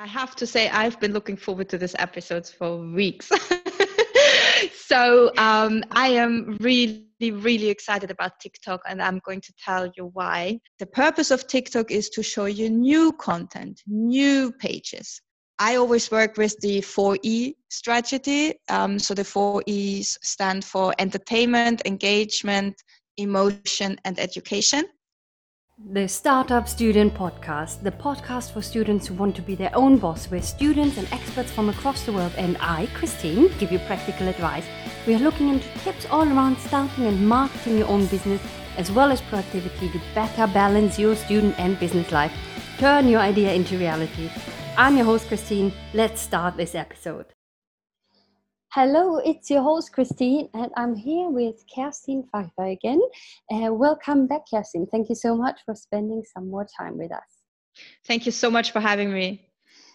I have to say, I've been looking forward to this episode for weeks. so um, I am really, really excited about TikTok, and I'm going to tell you why. The purpose of TikTok is to show you new content, new pages. I always work with the 4E strategy. Um, so the 4 E's stand for entertainment, engagement, emotion, and education. The Startup Student Podcast, the podcast for students who want to be their own boss, where students and experts from across the world and I, Christine, give you practical advice. We are looking into tips all around starting and marketing your own business, as well as productivity to better balance your student and business life. Turn your idea into reality. I'm your host, Christine. Let's start this episode. Hello, it's your host Christine, and I'm here with Kerstin Pfeiffer again. Uh, welcome back, Kerstin. Thank you so much for spending some more time with us. Thank you so much for having me.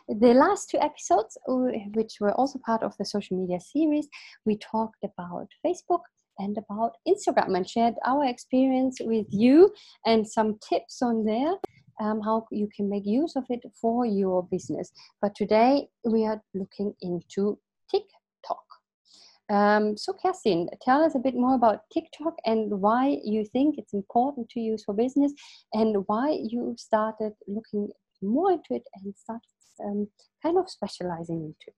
The last two episodes, which were also part of the social media series, we talked about Facebook and about Instagram and shared our experience with you and some tips on there. Um, how you can make use of it for your business. But today we are looking into TikTok um, so, Kerstin, tell us a bit more about TikTok and why you think it's important to use for business and why you started looking more into it and started um, kind of specializing into it.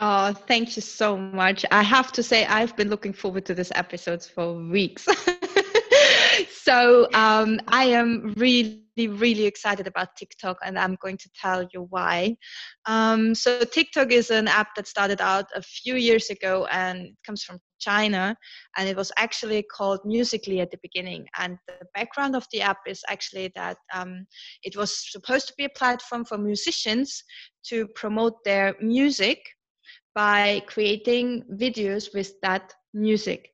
Oh, thank you so much. I have to say, I've been looking forward to this episode for weeks. so um, I am really, really excited about TikTok, and I'm going to tell you why. Um, so TikTok is an app that started out a few years ago, and it comes from China, and it was actually called Musical.ly at the beginning. And the background of the app is actually that um, it was supposed to be a platform for musicians to promote their music by creating videos with that music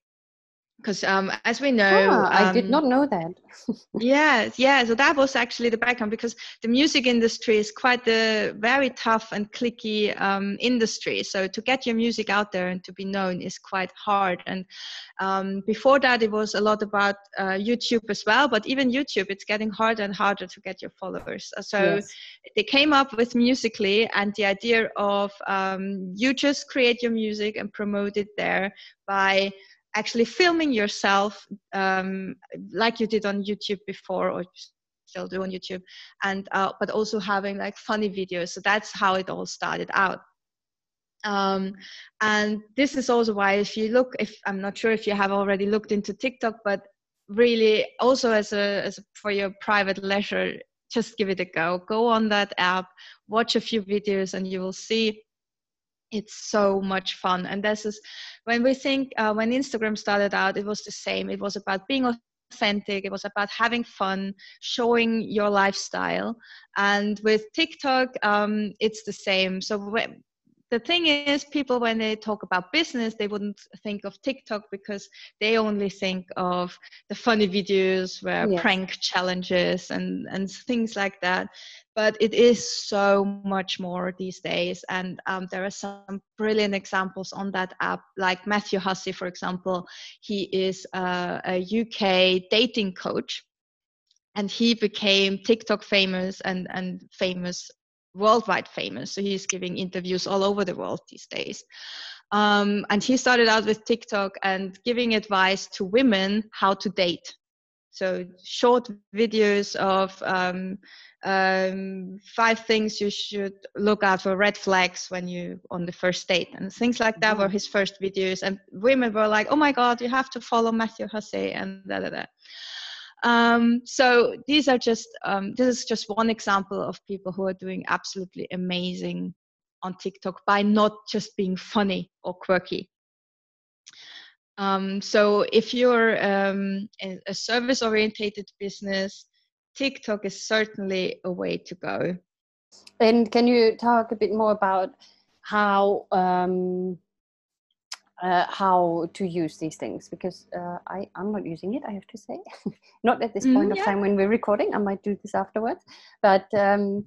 because um, as we know ah, i did um, not know that. Yeah yeah so that was actually the background because the music industry is quite the very tough and cliquey um, industry. So to get your music out there and to be known is quite hard. And um, before that it was a lot about uh, youtube as well but even youtube it's getting harder and harder to get your followers. Uh, so yes. they came up with Musical.ly and the idea of um, you just create your music and promote it there by actually filming yourself um, like you did on YouTube before or still do on YouTube and uh, but also having like funny videos. So that's how it all started out. Um, and this is also why if you look if I'm not sure if you have already looked into TikTok but really also as a, as a for your private leisure just give it a go. Go on that app watch a few videos and you will see it's so much fun. And this is when we think uh, when instagram started out it was the same. It was about being authentic. It was about having fun showing your lifestyle. And with tiktok um, it's the same. So the thing is people when they talk about business they wouldn't think of tiktok because they only think of the funny videos where yes. prank challenges and and things like that but it is so much more these days and um, there are some brilliant examples on that app like matthew hussey for example he is a, a uk dating coach and he became tiktok famous and and famous worldwide famous. So he's giving interviews all over the world these days. Um, and he started out with TikTok and giving advice to women how to date. So short videos of um, um, five things you should look out for red flags when you on the first date and things like that were his first videos. And women were like, "Oh my God, you have to follow Matthew Hussey and da da da." Um, so these are just um, this is just one example of people who are doing absolutely amazing on TikTok by not just being funny or quirky. Um, so if you're um, a service orientated business, TikTok is certainly a way to go. And can you talk a bit more about how um, uh, how to use these things because uh, I, I'm not using it, I have to say. not at this mm, point yeah. of time when we're recording, I might do this afterwards. But um,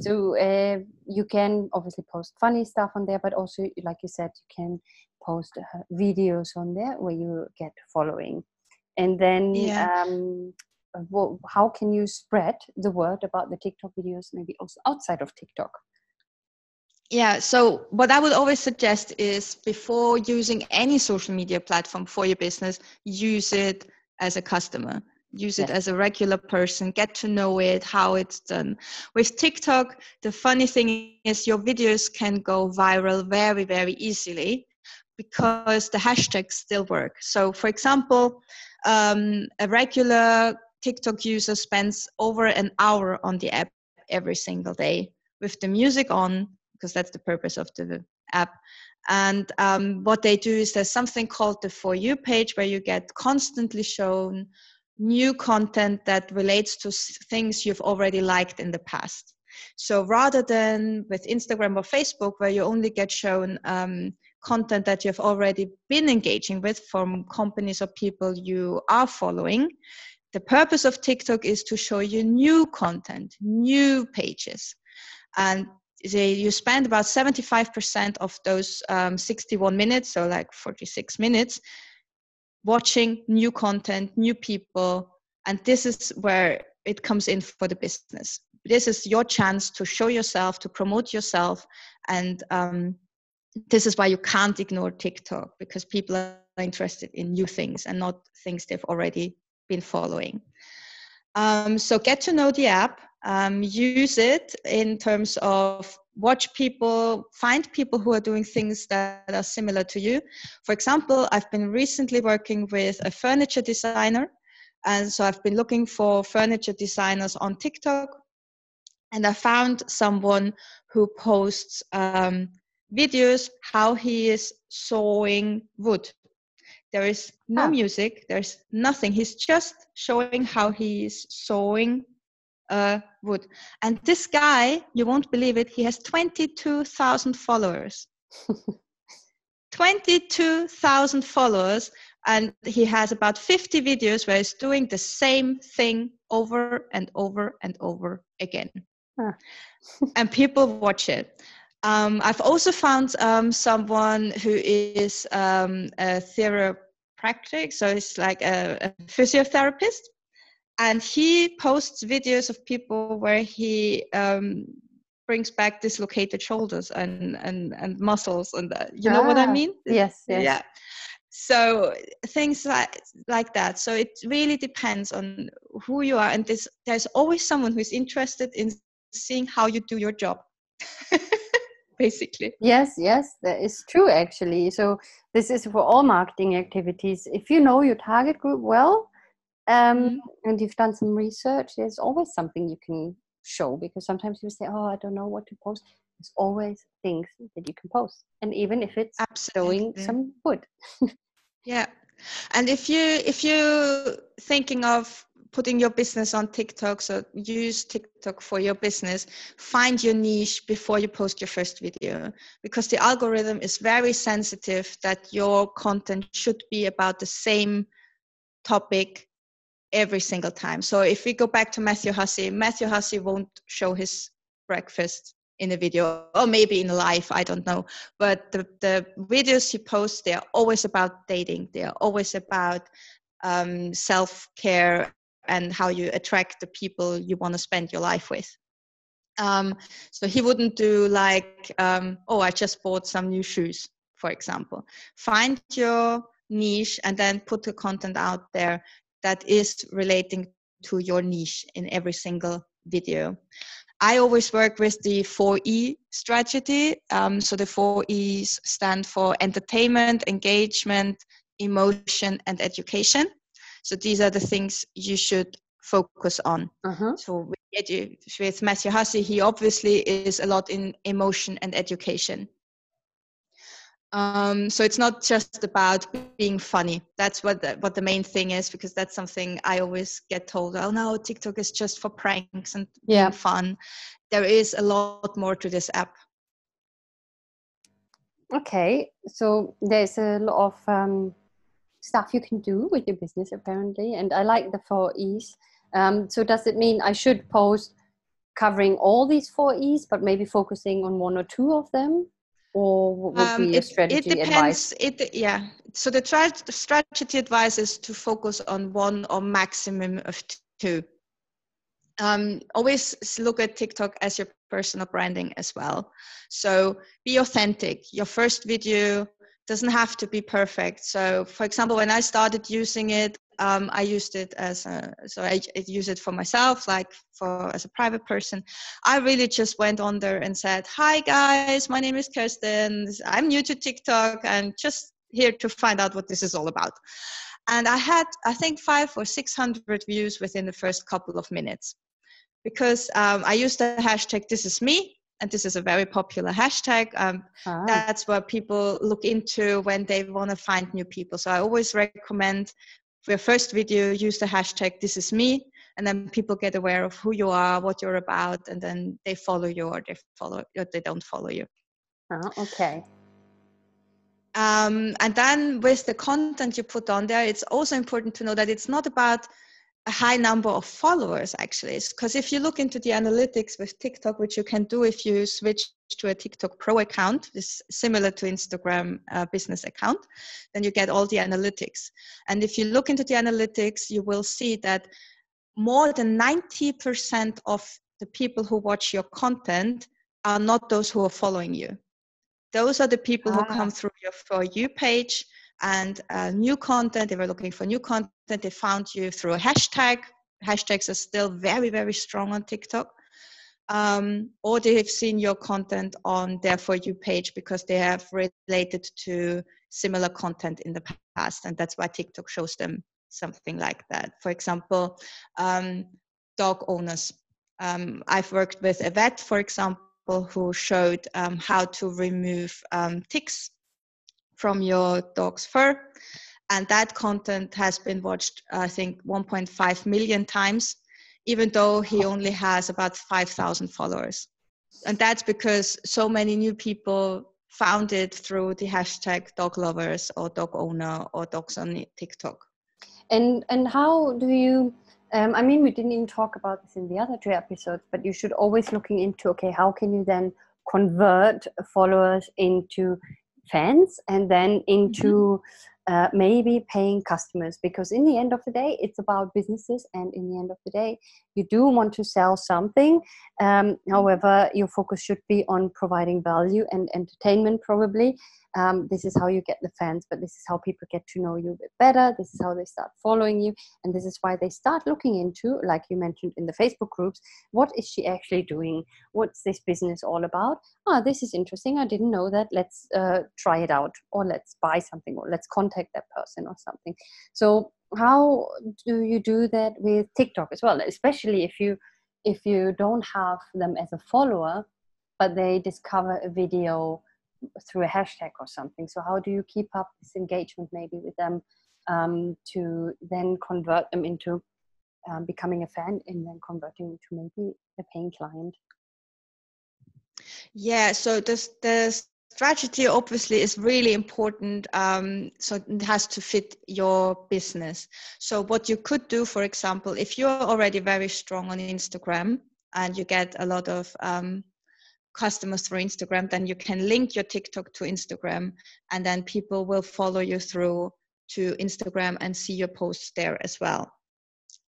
so uh, you can obviously post funny stuff on there, but also, like you said, you can post uh, videos on there where you get following. And then, yeah. um, well, how can you spread the word about the TikTok videos, maybe also outside of TikTok? Yeah so what i would always suggest is before using any social media platform for your business use it as a customer. Use it as a regular person get to know it how it's done. With tiktok the funny thing is your videos can go viral very very easily because the hashtags still work. So for example um, a regular tiktok user spends over an hour on the app every single day with the music on because that's the purpose of the app. And um, what they do is there's something called the For You page where you get constantly shown new content that relates to things you've already liked in the past. So rather than with Instagram or Facebook, where you only get shown um, content that you've already been engaging with from companies or people you are following, the purpose of TikTok is to show you new content, new pages. And they, you spend about 75% of those um, 61 minutes, so like 46 minutes, watching new content, new people. And this is where it comes in for the business. This is your chance to show yourself, to promote yourself. And um, this is why you can't ignore TikTok because people are interested in new things and not things they've already been following. Um, so get to know the app, um, use it in terms of watch people, find people who are doing things that are similar to you. For example, I've been recently working with a furniture designer. And so I've been looking for furniture designers on TikTok. And I found someone who posts um, videos how he is sawing wood. There is no music, there's nothing. He's just showing how he is sawing uh, wood. And this guy, you won't believe it, he has 22,000 followers. 22,000 followers, and he has about 50 videos where he's doing the same thing over and over and over again. Huh. and people watch it. Um, I've also found um, someone who is um, a chiropractic, so he's like a, a physiotherapist and he posts videos of people where he um, brings back dislocated shoulders and and and muscles and uh, you know ah, what i ah, mean? Yes, yes. Yeah. So things like like that. So it really depends on who you are. And this, there's always someone who's interested in seeing how you do your job. Basically. Yes yes that is true actually. So this is for all marketing activities. If you know your target group well um, mm-hmm. and you've done some research, there's always something you can show because sometimes you say, "Oh, I don't know what to post." There's always things that you can post, and even if it's Absolutely. showing some wood. yeah, and if you if you thinking of putting your business on TikTok, so use TikTok for your business. Find your niche before you post your first video because the algorithm is very sensitive that your content should be about the same topic every single time. So if we go back to Matthew Hussey, Matthew Hussey won't show his breakfast in a video or maybe in a live, I don't know. But the, the videos he posts, they're always about dating. They're always about um, self-care and how you attract the people you want to spend your life with. Um, so he wouldn't do like, um, oh, I just bought some new shoes, for example. Find your niche and then put the content out there that is relating to your niche in every single video. I always work with the 4E strategy. Um, so the 4 E's stand for entertainment, engagement, emotion, and education. So these are the things you should focus on. Uh-huh. So with, with Matthew Hussey, he obviously is a lot in emotion and education. Um, so it's not just about being funny. That's what the, what the main thing is because that's something I always get told. Oh no, TikTok is just for pranks and yeah. fun. There is a lot more to this app. Okay, so there's a lot of um, stuff you can do with your business apparently, and I like the four E's. Um, so does it mean I should post covering all these four E's, but maybe focusing on one or two of them? Or what would um, be your strategy it depends. advice? It, yeah. So the tra- strategy advice is to focus on one or maximum of two. um, always look at TikTok as your personal branding as well. So be authentic. Your first video doesn't have to be perfect. So, for example, when I started using it, um, I used it as a, so I, I use it for myself, like for as a private person. I really just went on there and said, "Hi guys, my name is Kerstin. I'm new to TikTok and just here to find out what this is all about." And I had, I think, five or six hundred views within the first couple of minutes because um, I used the hashtag "This is me." And this is a very popular hashtag. Um, ah. That's what people look into when they want to find new people. So I always recommend your first video, use the hashtag this is me, and then people get aware of who you are, what you're about, and then they follow you or they follow or they don't follow you. Oh, okay. Um, and then with the content you put on there, it's also important to know that it's not about a high number of followers actually because if you look into the analytics with tiktok which you can do if you switch to a tiktok pro account is similar to instagram uh, business account then you get all the analytics and if you look into the analytics you will see that more than 90% of the people who watch your content are not those who are following you those are the people ah. who come through your for you page and uh, new content. They were looking for new content. They found you through a hashtag. Hashtags are still very, very strong on TikTok. Um, or they have seen your content on their For You page because they have related to similar content in the past. And that's why TikTok shows them something like that. For example, um, dog owners. Um, I've worked with a vet, for example, who showed um, how to remove um, ticks from your dog's fur. And that content has been watched, I think, 1.5 million times, even though he only has about 5,000 followers. And that's because so many new people found it through the hashtag dog lovers or dog owner or dogs on TikTok. And and how do you? Um, I mean, we didn't even talk about this in the other two episodes, but you should always looking into okay, how can you then convert followers into fans and then into mm-hmm uh, maybe paying customers because in the end of the day it's about businesses and in the end of the day you do want to sell something. Um, however your focus should be on providing value and entertainment probably um, this is how you get the fans but this is how people get to know you a bit better. This is how they start following you. And this is why they start looking into like you mentioned in the facebook groups what is she actually doing? What's this business all about? Ah this is interesting. I didn't know that. Let's uh, try it out or let's buy something or let's contact that person or something. So how do you do that with tiktok as well? Especially if you if you don't have them as a follower but they discover a video through a hashtag or something. So how do you keep up this engagement maybe with them um, to then convert them into um, becoming a fan and then converting into maybe a paying client? Yeah so this the strategy obviously is really important um, so it has to fit your business. So what you could do for example if you're already very strong on instagram and you get a lot of um, customers for instagram then you can link your tiktok to instagram and then people will follow you through to instagram and see your posts there as well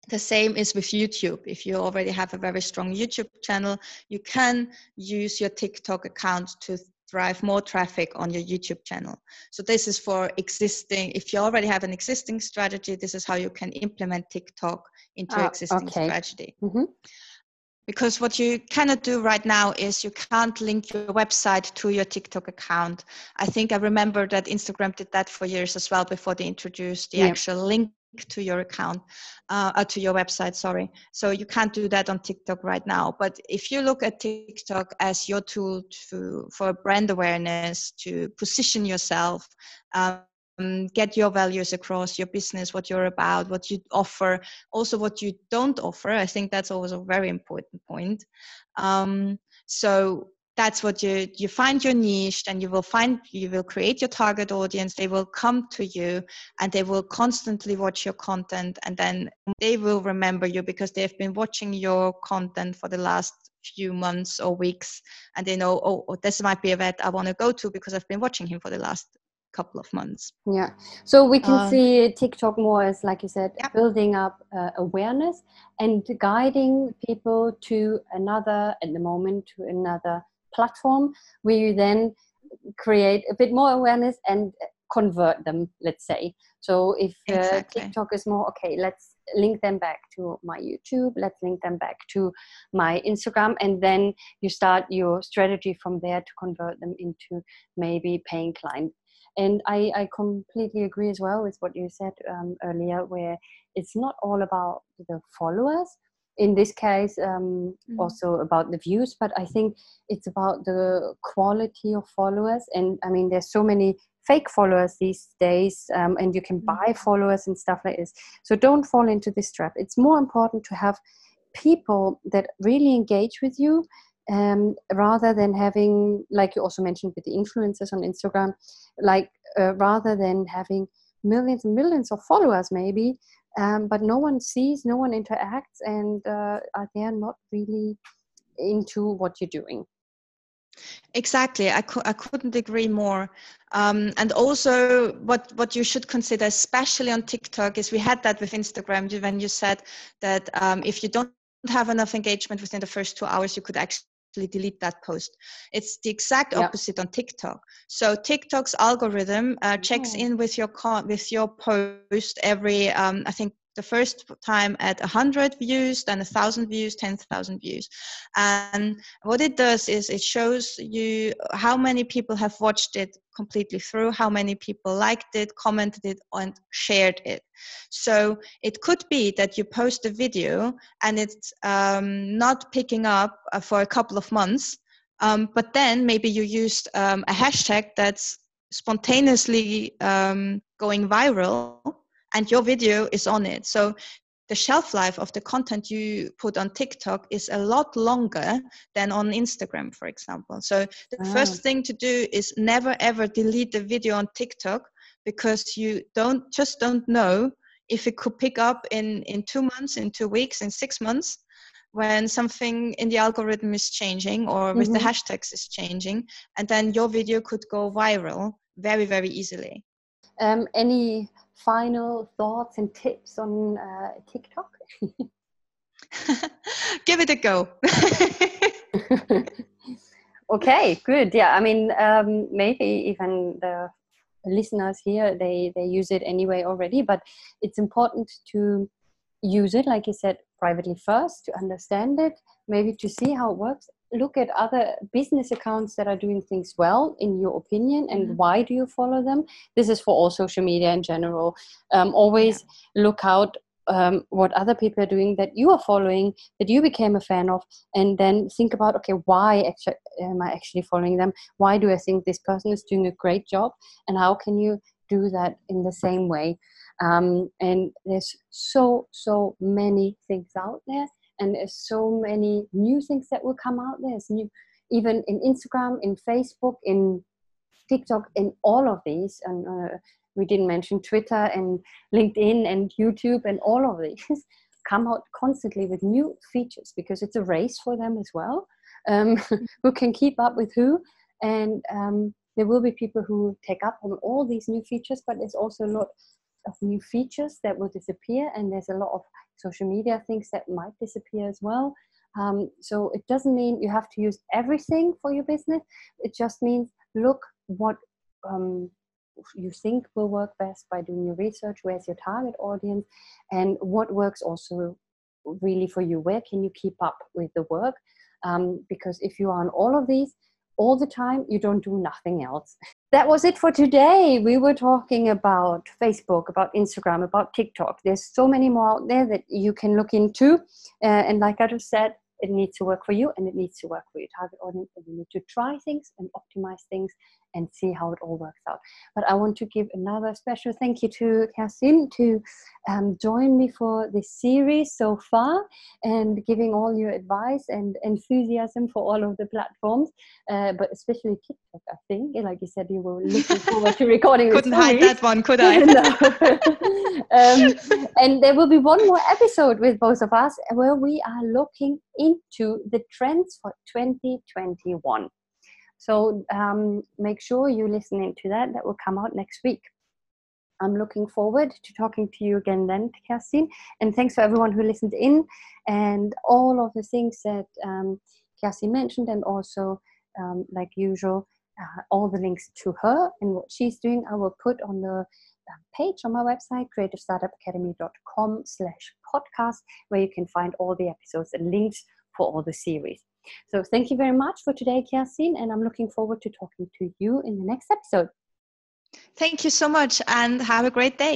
the same is with YouTube. If you already have a very strong YouTube channel, you can use your TikTok account to drive more traffic on your YouTube channel. So this is for existing, if you already have an existing strategy, this is how you can implement TikTok into ah, existing okay. strategy. Mm-hmm. Because what you cannot do right now is you can't link your website to your TikTok account. I think I remember that Instagram did that for years as well before they introduced the yeah. actual link to your account uh, uh, to your website sorry so you can't do that on tiktok right now but if you look at tiktok as your tool to for brand awareness to position yourself um, get your values across your business what you're about what you offer also what you don't offer. I think that's always a very important point. Um, so that's what you you find your niche and you will find you will create your target audience. They will come to you and they will constantly watch your content and then they will remember you because they've been watching your content for the last few months or weeks and they know oh, oh this might be a vet i want to go to because i've been watching him for the last couple of months. Yeah. So we can uh, see TikTok more as, like you said, yeah. building up uh, awareness and guiding people to another, at the moment, to another platform where you then create a bit more awareness and convert them, let's say. So if uh, exactly. TikTok is more, okay, let's link them back to my YouTube, let's link them back to my Instagram, and then you start your strategy from there to convert them into maybe paying client and I, I completely agree as well with what you said um, earlier where it's not all about the followers in this case um, mm-hmm. also about the views but i think it's about the quality of followers and i mean there's so many fake followers these days um, and you can mm-hmm. buy followers and stuff like this so don't fall into this trap it's more important to have people that really engage with you um, rather than having, like you also mentioned with the influencers on Instagram, like uh, rather than having millions and millions of followers, maybe, um, but no one sees, no one interacts, and uh, they're not really into what you're doing. Exactly, I, I couldn't agree more. Um, and also, what what you should consider, especially on TikTok, is we had that with Instagram when you said that um, if you don't have enough engagement within the first two hours, you could actually delete that post. It's the exact opposite on TikTok. So TikTok's algorithm uh, checks oh. in with your con- with your post every um, I think the first time at 100 views, then 1,000 views, 10,000 views. And what it does is it shows you how many people have watched it completely through, how many people liked it, commented it, and shared it. So it could be that you post a video and it's um, not picking up uh, for a couple of months, um, but then maybe you used um, a hashtag that's spontaneously um, going viral and your video is on it. So the shelf life of the content you put on TikTok is a lot longer than on Instagram, for example. So the oh. first thing to do is never ever delete the video on TikTok because you don't just don't know if it could pick up in in two months, in two weeks, in six months when something in the algorithm is changing or with mm-hmm. the hashtags is changing and then your video could go viral very very easily um, any final thoughts and tips on uh, TikTok? Give it a go. okay, good. Yeah, I mean, um, maybe even the listeners here they they use it anyway already, but it's important to use it, like you said, privately first to understand it, maybe to see how it works, look at other business accounts that are doing things well in your opinion and mm-hmm. why do you follow them? This is for all social media in general. Um, always yeah. look out um, what other people are doing that you are following that you became a fan of and then think about okay why actually am i actually following them? Why do i think this person is doing a great job? And how can you do that in the same way? Um, and there's so so many things out there and there's so many new things that will come out there's new even in instagram in facebook in tiktok in all of these. And uh, we didn't mention twitter and linkedin and youtube and all of these come out constantly with new features because it's a race for them as well. Um, who can keep up with who. And um, there will be people who take up on all these new features but there's also a lot of new features that will disappear and there's a lot of social media things that might disappear as well. Um, so it doesn't mean you have to use everything for your business. It just means look what um, you think will work best by doing your research. Where's your target audience? And what works also really for you? Where can you keep up with the work? Um, because if you are on all of these all the time, you don't do nothing else. That was it for today. We were talking about Facebook, about Instagram, about TikTok. There's so many more out there that you can look into. Uh, and like I just said, it needs to work for you and it needs to work for your target audience. And you need to try things and optimize things and see how it all works out. But I want to give another special thank you to Kerstin to um, join me for this series so far and giving all your advice and enthusiasm for all of the platforms, uh, but especially TikTok, I think. Like you said, you were looking forward to recording Couldn't hide that one, could I? um, and there will be one more episode with both of us where we are looking into the trends for 2021 So um, make sure you're listening to that. That will come out next week. I'm looking forward to talking to you again then, Kerstin. And thanks for everyone who listened in and all of the things that um, Kerstin mentioned, and also, um, like usual, uh, all the links to her and what she's doing, I will put on the um, page on my website, creativestartupacademy.com slash podcast, where you can find all the episodes and links for all the series. So thank you very much for today, Kerstin, and I'm looking forward to talking to you in the next episode. Thank you so much and have a great day.